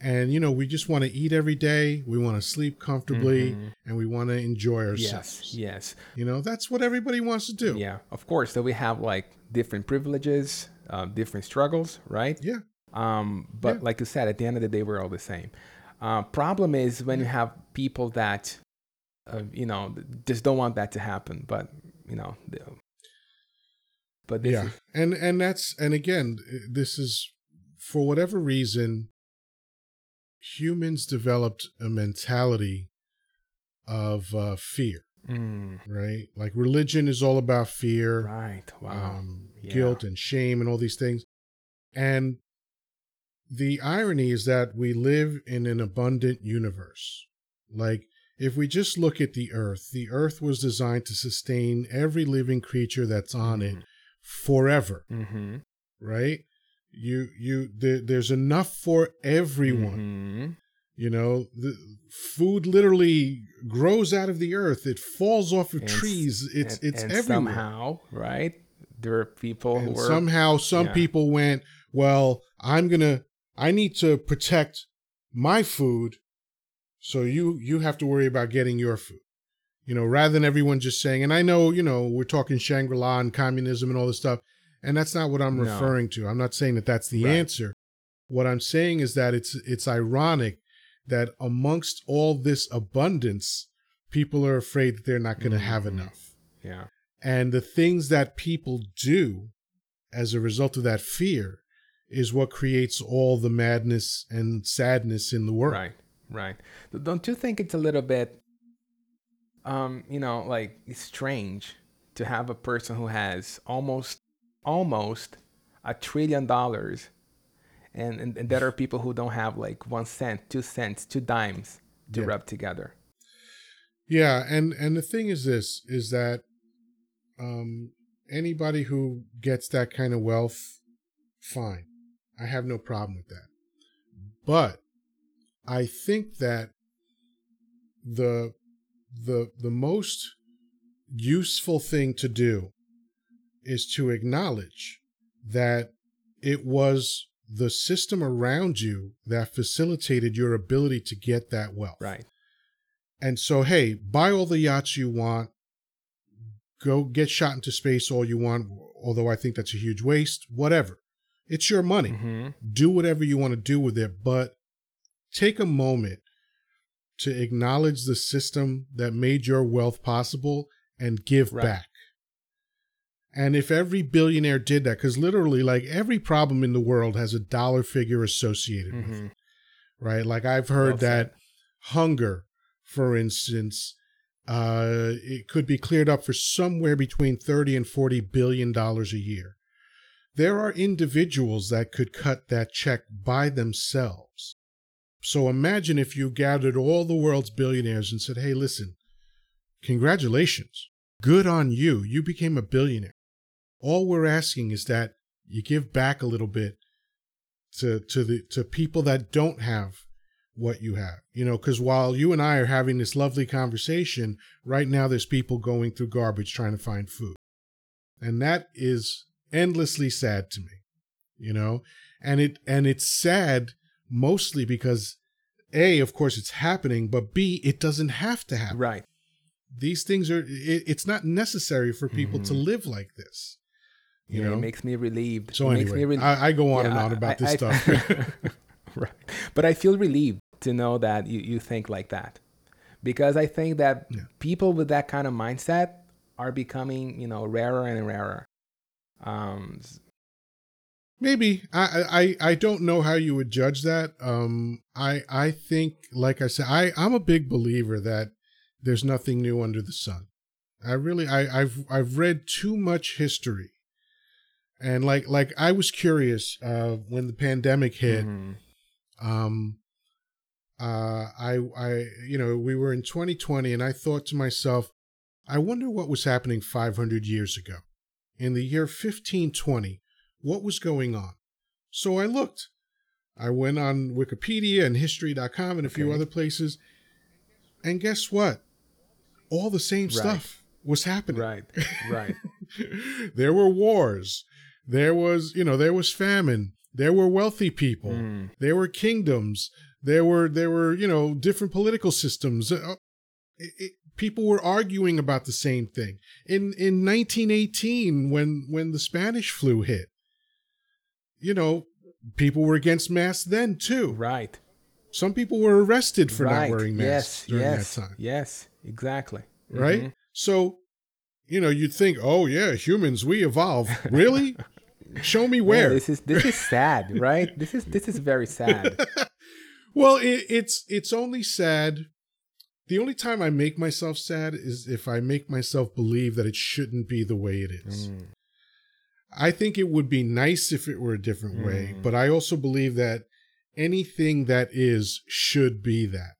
And you know, we just want to eat every day. We want to sleep comfortably Mhm. and we want to enjoy Yes. ourselves. Yes. You know, that's what everybody wants to do. Yeah. Of course. So we have like different privileges, uh, different struggles, right? Yeah. Um, but Yeah. like you said, at the end of the day, we're all the same. Uh, problem is when you have people that, uh, you know, just don't want that to happen. But you know, but this yeah is, and and that's and again this is for whatever reason humans developed a mentality of uh, fear mm, right like religion is all about fear right. Wow. um, Yeah. guilt and shame and all these things and the irony is that we live in an abundant universe like if we just look at the earth the earth was designed to sustain every living creature that's on it forever Mm-hmm. right you you there, there's enough for everyone Mm-hmm. you know the food literally grows out of the earth it falls off of And trees it's and, it's and everywhere somehow, right? There are people who somehow some yeah. people went well i'm gonna i need to protect my food so you you have to worry about getting your food you know rather than everyone just saying and i know you know we're talking shangri-la and communism and all this stuff and that's not what i'm No. referring to i'm not saying that that's the Right. answer what i'm saying is that it's it's ironic that amongst all this abundance people are afraid that they're not going to have Mhm. enough yeah. and the things that people do as a result of that fear is what creates all the madness and sadness in the world. Right, right. Don't you think it's a little bit, um, you know, like strange to have a person who has almost, almost a trillion dollars, and, and, and there are people who don't have like one cent, two cents, two dimes to Yeah. rub together. Yeah, and and the thing is this is that um anybody who gets that kind of wealth fine. I have no problem with that. But I think that the the the most useful thing to do is to acknowledge that it was the system around you that facilitated your ability to get that wealth. Right. And so, hey, buy all the yachts you want. Go get shot into space all you want, although I think that's a huge waste. Whatever. It's your money. hmm Do whatever you want to do with it, but take a moment to acknowledge the system that made your wealth possible and give Right. back. And if every billionaire did that, because literally, like every problem in the world has a dollar figure associated with it right? Like I've heard Well that hunger, for instance, uh, it could be cleared up for somewhere between 30 and 40 billion dollars a year. There are individuals that could cut that check by themselves. So imagine if you gathered all the world's billionaires and said, hey, listen, congratulations. Good on you. You became a billionaire. All we're asking is that you give back a little bit to to the to people that don't have what you have you know because while you and i are having this lovely conversation right now there's people going through garbage trying to find food and that is endlessly sad to me you know and it and it's sad mostly because a of course it's happening but b it doesn't have to happen Right. these things are it, it's not necessary for people to Mhm. live like this you Yeah, know it makes me relieved. so It makes me anyway I, I go on Yeah, and on about I- this I- stuff right. But I feel relieved to know that you, you think like that. Because I think that Yeah. people with that kind of mindset are becoming, you know, rarer and rarer. Um, Maybe I, I I don't know how you would judge that. Um, I I think, like I said, I I'm a big believer that there's nothing new under the sun. I really I I've I've read too much history, and like like I was curious uh, when the pandemic hit. mhm. Um, uh, I I you know we were in 2020, and I thought to myself, I wonder what was happening 500 years ago. In the year 1520, what was going on? So I looked. I went on Wikipedia and history.com and a few other places. And guess what? All the same right. stuff was happening. Right. Right. there were wars. There was, you know, there was famine. There were wealthy people. Mm. There were kingdoms. There were there were, you know, different political systems. Uh, it, it, people were arguing about the same thing. In in 1918 when when the Spanish flu hit, you know, people were against masks then too. Right. Some people were arrested for right. not wearing masks yes, during yes, that time. Yes, exactly. Right? Mm-hmm. So, you know, you'd think, "Oh yeah, humans we evolve." Really? Show me where. Yeah, this is this is sad, right? This is this is very sad. well, it, it's it's only sad the only time I make myself sad is if I make myself believe that it shouldn't be the way it is. Mm. I think it would be nice if it were a different mm. way, but I also believe that anything that is should be that.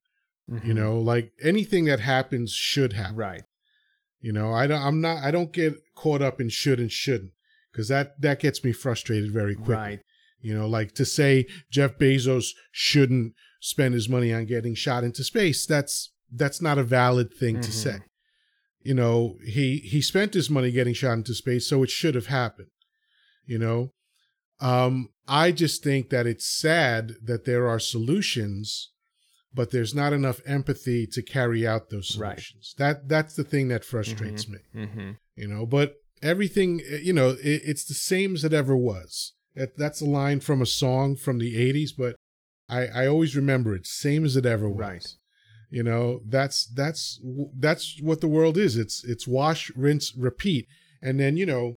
Mm-hmm. You know, like anything that happens should happen. Right. You know, I don't I'm not I don't get caught up in should and shouldn't because that that gets me frustrated very quickly. Right. You know, like to say Jeff Bezos shouldn't spend his money on getting shot into space, that's that's not a valid thing mm-hmm. to say. You know, he he spent his money getting shot into space, so it should have happened. You know, um, I just think that it's sad that there are solutions, but there's not enough empathy to carry out those solutions. Right. That that's the thing that frustrates mm-hmm. me. Mm-hmm. You know, but everything, you know, it, it's the same as it ever was. That, that's a line from a song from the '80s, but I I always remember it, same as it ever was. Right. You know, that's that's that's what the world is. It's it's wash, rinse, repeat. And then, you know,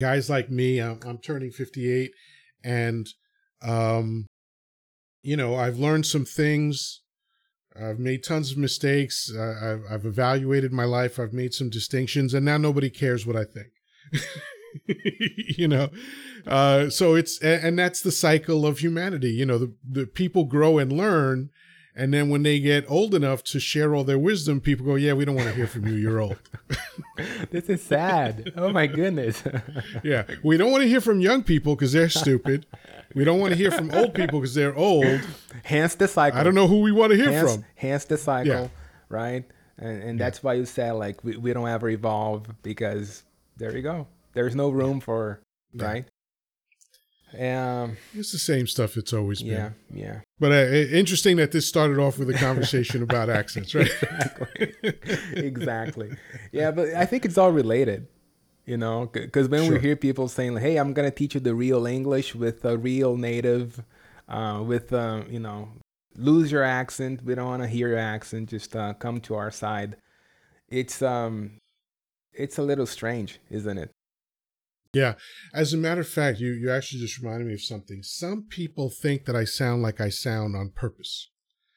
guys like me, I'm, I'm turning 58 and um you know, I've learned some things. I've made tons of mistakes. Uh, I've, I've evaluated my life. I've made some distinctions, and now nobody cares what I think. you know, uh, so it's and that's the cycle of humanity. You know, the the people grow and learn, and then when they get old enough to share all their wisdom, people go, "Yeah, we don't want to hear from you. You're old." this is sad. Oh my goodness. yeah, we don't want to hear from young people because they're stupid. We don't want to hear from old people because they're old. Hence the cycle. I don't know who we want to hear hence, from. Hence the cycle, yeah. right? And, and that's yeah. why you said like we, we don't ever evolve because there you go. There's no room for yeah. right um, it's the same stuff it's always been. Yeah, yeah. But uh, interesting that this started off with a conversation about accents, right? exactly. exactly. Yeah, but I think it's all related, you know, because when sure. we hear people saying, "Hey, I'm gonna teach you the real English with a real native," uh, with uh, you know, lose your accent. We don't want to hear your accent. Just uh, come to our side. It's um, it's a little strange, isn't it? Yeah. As a matter of fact, you, you actually just reminded me of something. Some people think that I sound like I sound on purpose.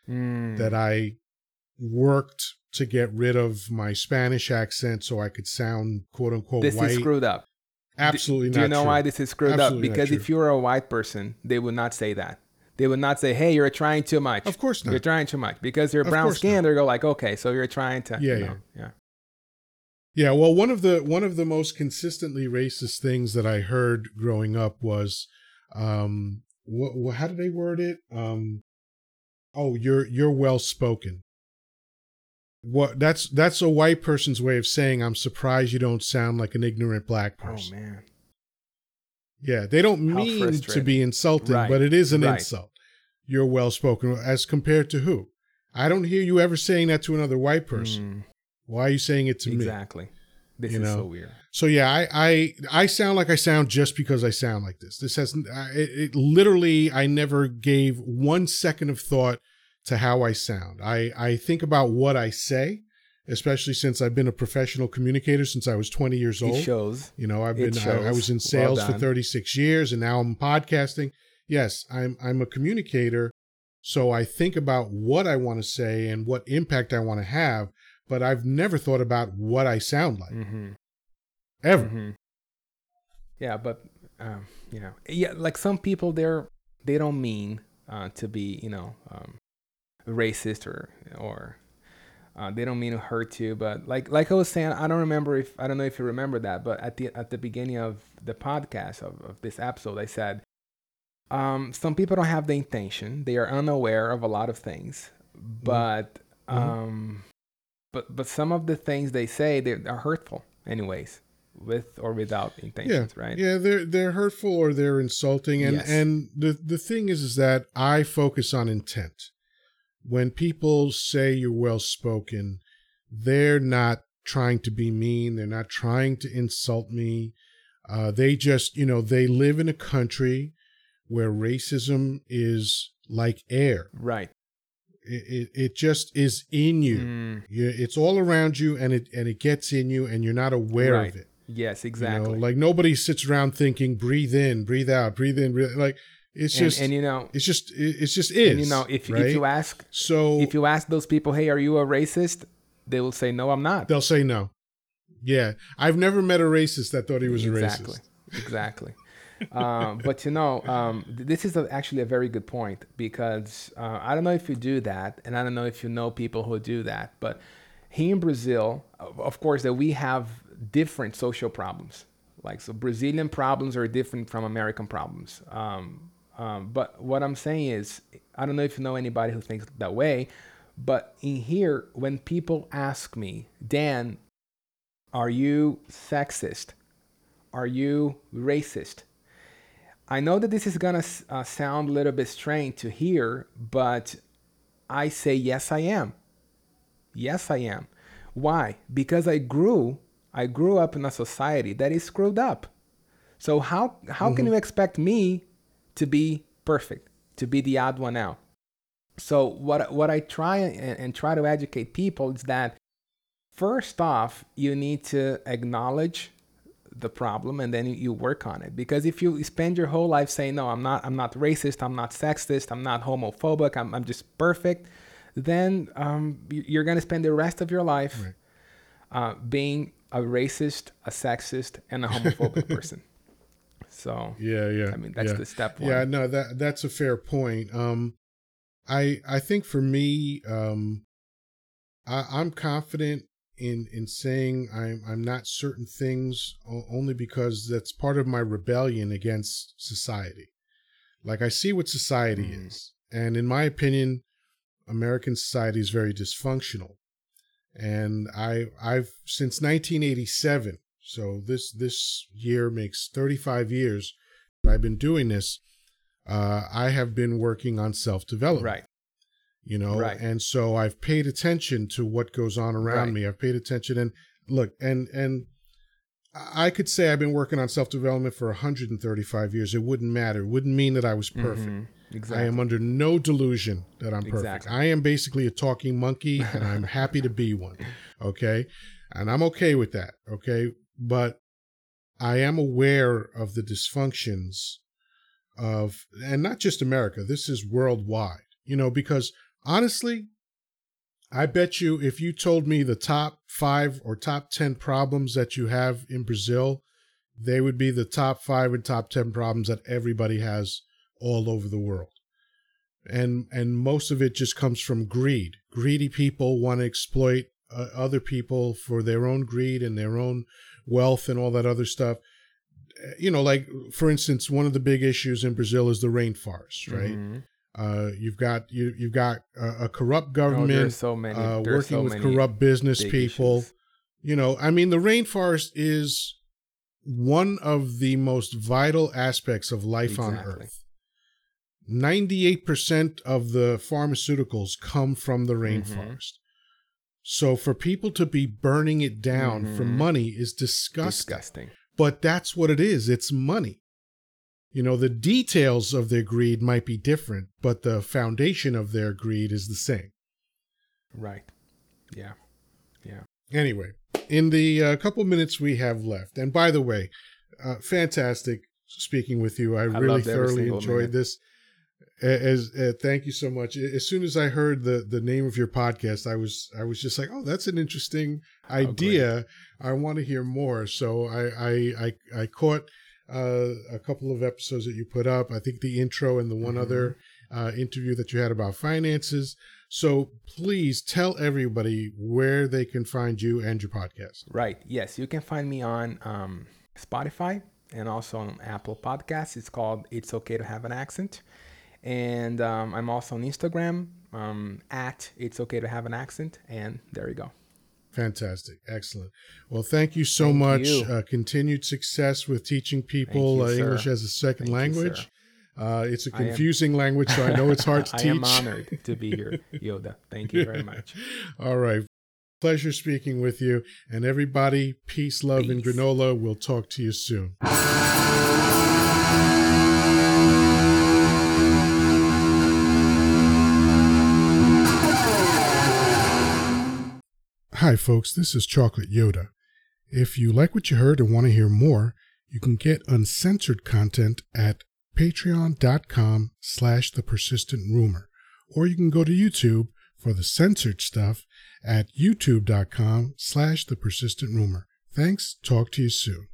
Mm. That I worked to get rid of my Spanish accent so I could sound quote unquote this white. This is screwed up. Absolutely do, do not. Do you know true. why this is screwed Absolutely up? Because if you're a white person, they would not say that. They would not say, "Hey, you're trying too much." Of course not. You're trying too much because you're brown skin. They go like, "Okay, so you're trying to." Yeah, you know, yeah, yeah. Yeah, well, one of the one of the most consistently racist things that I heard growing up was, um, what, what how did they word it? Um, oh, you're you're well spoken. What that's that's a white person's way of saying I'm surprised you don't sound like an ignorant black oh, person. Oh man. Yeah, they don't mean to be insulting, right. but it is an right. insult. You're well spoken as compared to who? I don't hear you ever saying that to another white person. Mm. Why are you saying it to exactly. me? Exactly. This you is know? so weird. So yeah, I, I I sound like I sound just because I sound like this. This has it, it literally I never gave one second of thought to how I sound. I I think about what I say, especially since I've been a professional communicator since I was 20 years old. It shows. You know, I've been I, I, was in sales well for 36 years and now I'm podcasting. Yes, I'm I'm a communicator, so I think about what I want to say and what impact I want to have but I've never thought about what I sound like. Mm-hmm. Ever. Mm-hmm. Yeah, but um, you know, yeah, like some people, they're they don't mean uh, to be, you know, um, racist or or Uh, they don't mean to hurt you, but like like I was saying, I don't remember if I don't know if you remember that, but at the at the beginning of the podcast of, of this episode, I said um, some people don't have the intention; they are unaware of a lot of things, mm-hmm. but mm-hmm. um, but but some of the things they say they are hurtful, anyways with or without intentions, yeah. right? Yeah, they're they're hurtful or they're insulting, and yes. and the the thing is is that I focus on intent. When people say you're well spoken, they're not trying to be mean. They're not trying to insult me. Uh, they just, you know, they live in a country where racism is like air. Right. It, it, it just is in you. Mm. you. It's all around you, and it and it gets in you, and you're not aware right. of it. Yes, exactly. You know, like nobody sits around thinking, breathe in, breathe out, breathe in, breathe. Like it's and, just, and you know, it's just, it's just is. And you know, if right? if you ask, so if you ask those people, hey, are you a racist? They will say, no, I'm not. They'll say no. Yeah, I've never met a racist that thought he was exactly. a racist. Exactly. Exactly. Um, but you know, um, this is a, actually a very good point because uh, I don't know if you do that, and I don't know if you know people who do that, but here in Brazil, of course, that we have different social problems. Like so, Brazilian problems are different from American problems. Um, um, but what I'm saying is, I don't know if you know anybody who thinks that way, but in here, when people ask me, Dan, are you sexist? Are you racist? I know that this is gonna uh, sound a little bit strange to hear, but I say yes, I am. Yes, I am. Why? Because I grew I grew up in a society that is screwed up. So how how mm-hmm. can you expect me to be perfect, to be the odd one out? So what what I try and, and try to educate people is that first off, you need to acknowledge the problem and then you work on it because if you spend your whole life saying no i'm not i'm not racist i'm not sexist i'm not homophobic i'm, I'm just perfect then um, you're going to spend the rest of your life right. uh, being a racist, a sexist, and a homophobic person. So yeah, yeah. I mean, that's yeah. the step one. Yeah, no, that that's a fair point. Um, I I think for me, um, I, I'm confident in in saying I'm I'm not certain things only because that's part of my rebellion against society. Like I see what society mm. is, and in my opinion, American society is very dysfunctional and I I've since 1987. So this this year makes 35 years I've been doing this. Uh, I have been working on self development. Right. You know, right. and so I've paid attention to what goes on around right. me. I've paid attention and look and and I could say I've been working on self development for 135 years. It wouldn't matter. It wouldn't mean that I was perfect. Mm-hmm. Exactly. I am under no delusion that I'm perfect. Exactly. I am basically a talking monkey and I'm happy to be one. Okay. And I'm okay with that. Okay. But I am aware of the dysfunctions of, and not just America, this is worldwide, you know, because honestly, I bet you if you told me the top five or top 10 problems that you have in Brazil, they would be the top five and top 10 problems that everybody has all over the world. And and most of it just comes from greed. Greedy people want to exploit uh, other people for their own greed and their own wealth and all that other stuff. You know, like for instance, one of the big issues in Brazil is the rainforest, right? Mm-hmm. Uh, you've got you you've got a, a corrupt government oh, so many, uh, working so with corrupt business people. Issues. You know, I mean, the rainforest is one of the most vital aspects of life exactly. on Earth. 98% of the pharmaceuticals come from the mm-hmm. rainforest. Mm-hmm. So for people to be burning it down mm-hmm. for money is disgusting. Disgusting. But that's what it is. It's money. You know, the details of their greed might be different, but the foundation of their greed is the same. Right. Yeah. Yeah. Anyway, in the uh, couple minutes we have left, and by the way, uh, fantastic speaking with you. I, I really thoroughly enjoyed minute. this as, as uh, thank you so much. As soon as I heard the the name of your podcast, I was I was just like, oh, that's an interesting oh, idea. Oh, I want to hear more. So I I I, I caught uh, a couple of episodes that you put up. I think the intro and the one mm-hmm. other uh, interview that you had about finances. So please tell everybody where they can find you and your podcast. Right. Yes, you can find me on um, Spotify and also on Apple Podcasts. It's called It's Okay to Have an Accent. And um, I'm also on Instagram um, at It's Okay to Have an Accent. And there you go. Fantastic. Excellent. Well, thank you so thank much. You. Uh, continued success with teaching people you, uh, English as a second thank language. You, uh, it's a confusing am, language, so I know it's hard to teach. I am honored to be here, Yoddah. Thank you very much. All right. Pleasure speaking with you. And everybody, peace, love, peace. and granola. We'll talk to you soon. Hi, folks, this is Chocolate Yoddah. If you like what you heard and want to hear more, you can get uncensored content at patreon.com slash the persistent rumor, or you can go to YouTube for the censored stuff at youtube.com slash the persistent rumor. Thanks. Talk to you soon.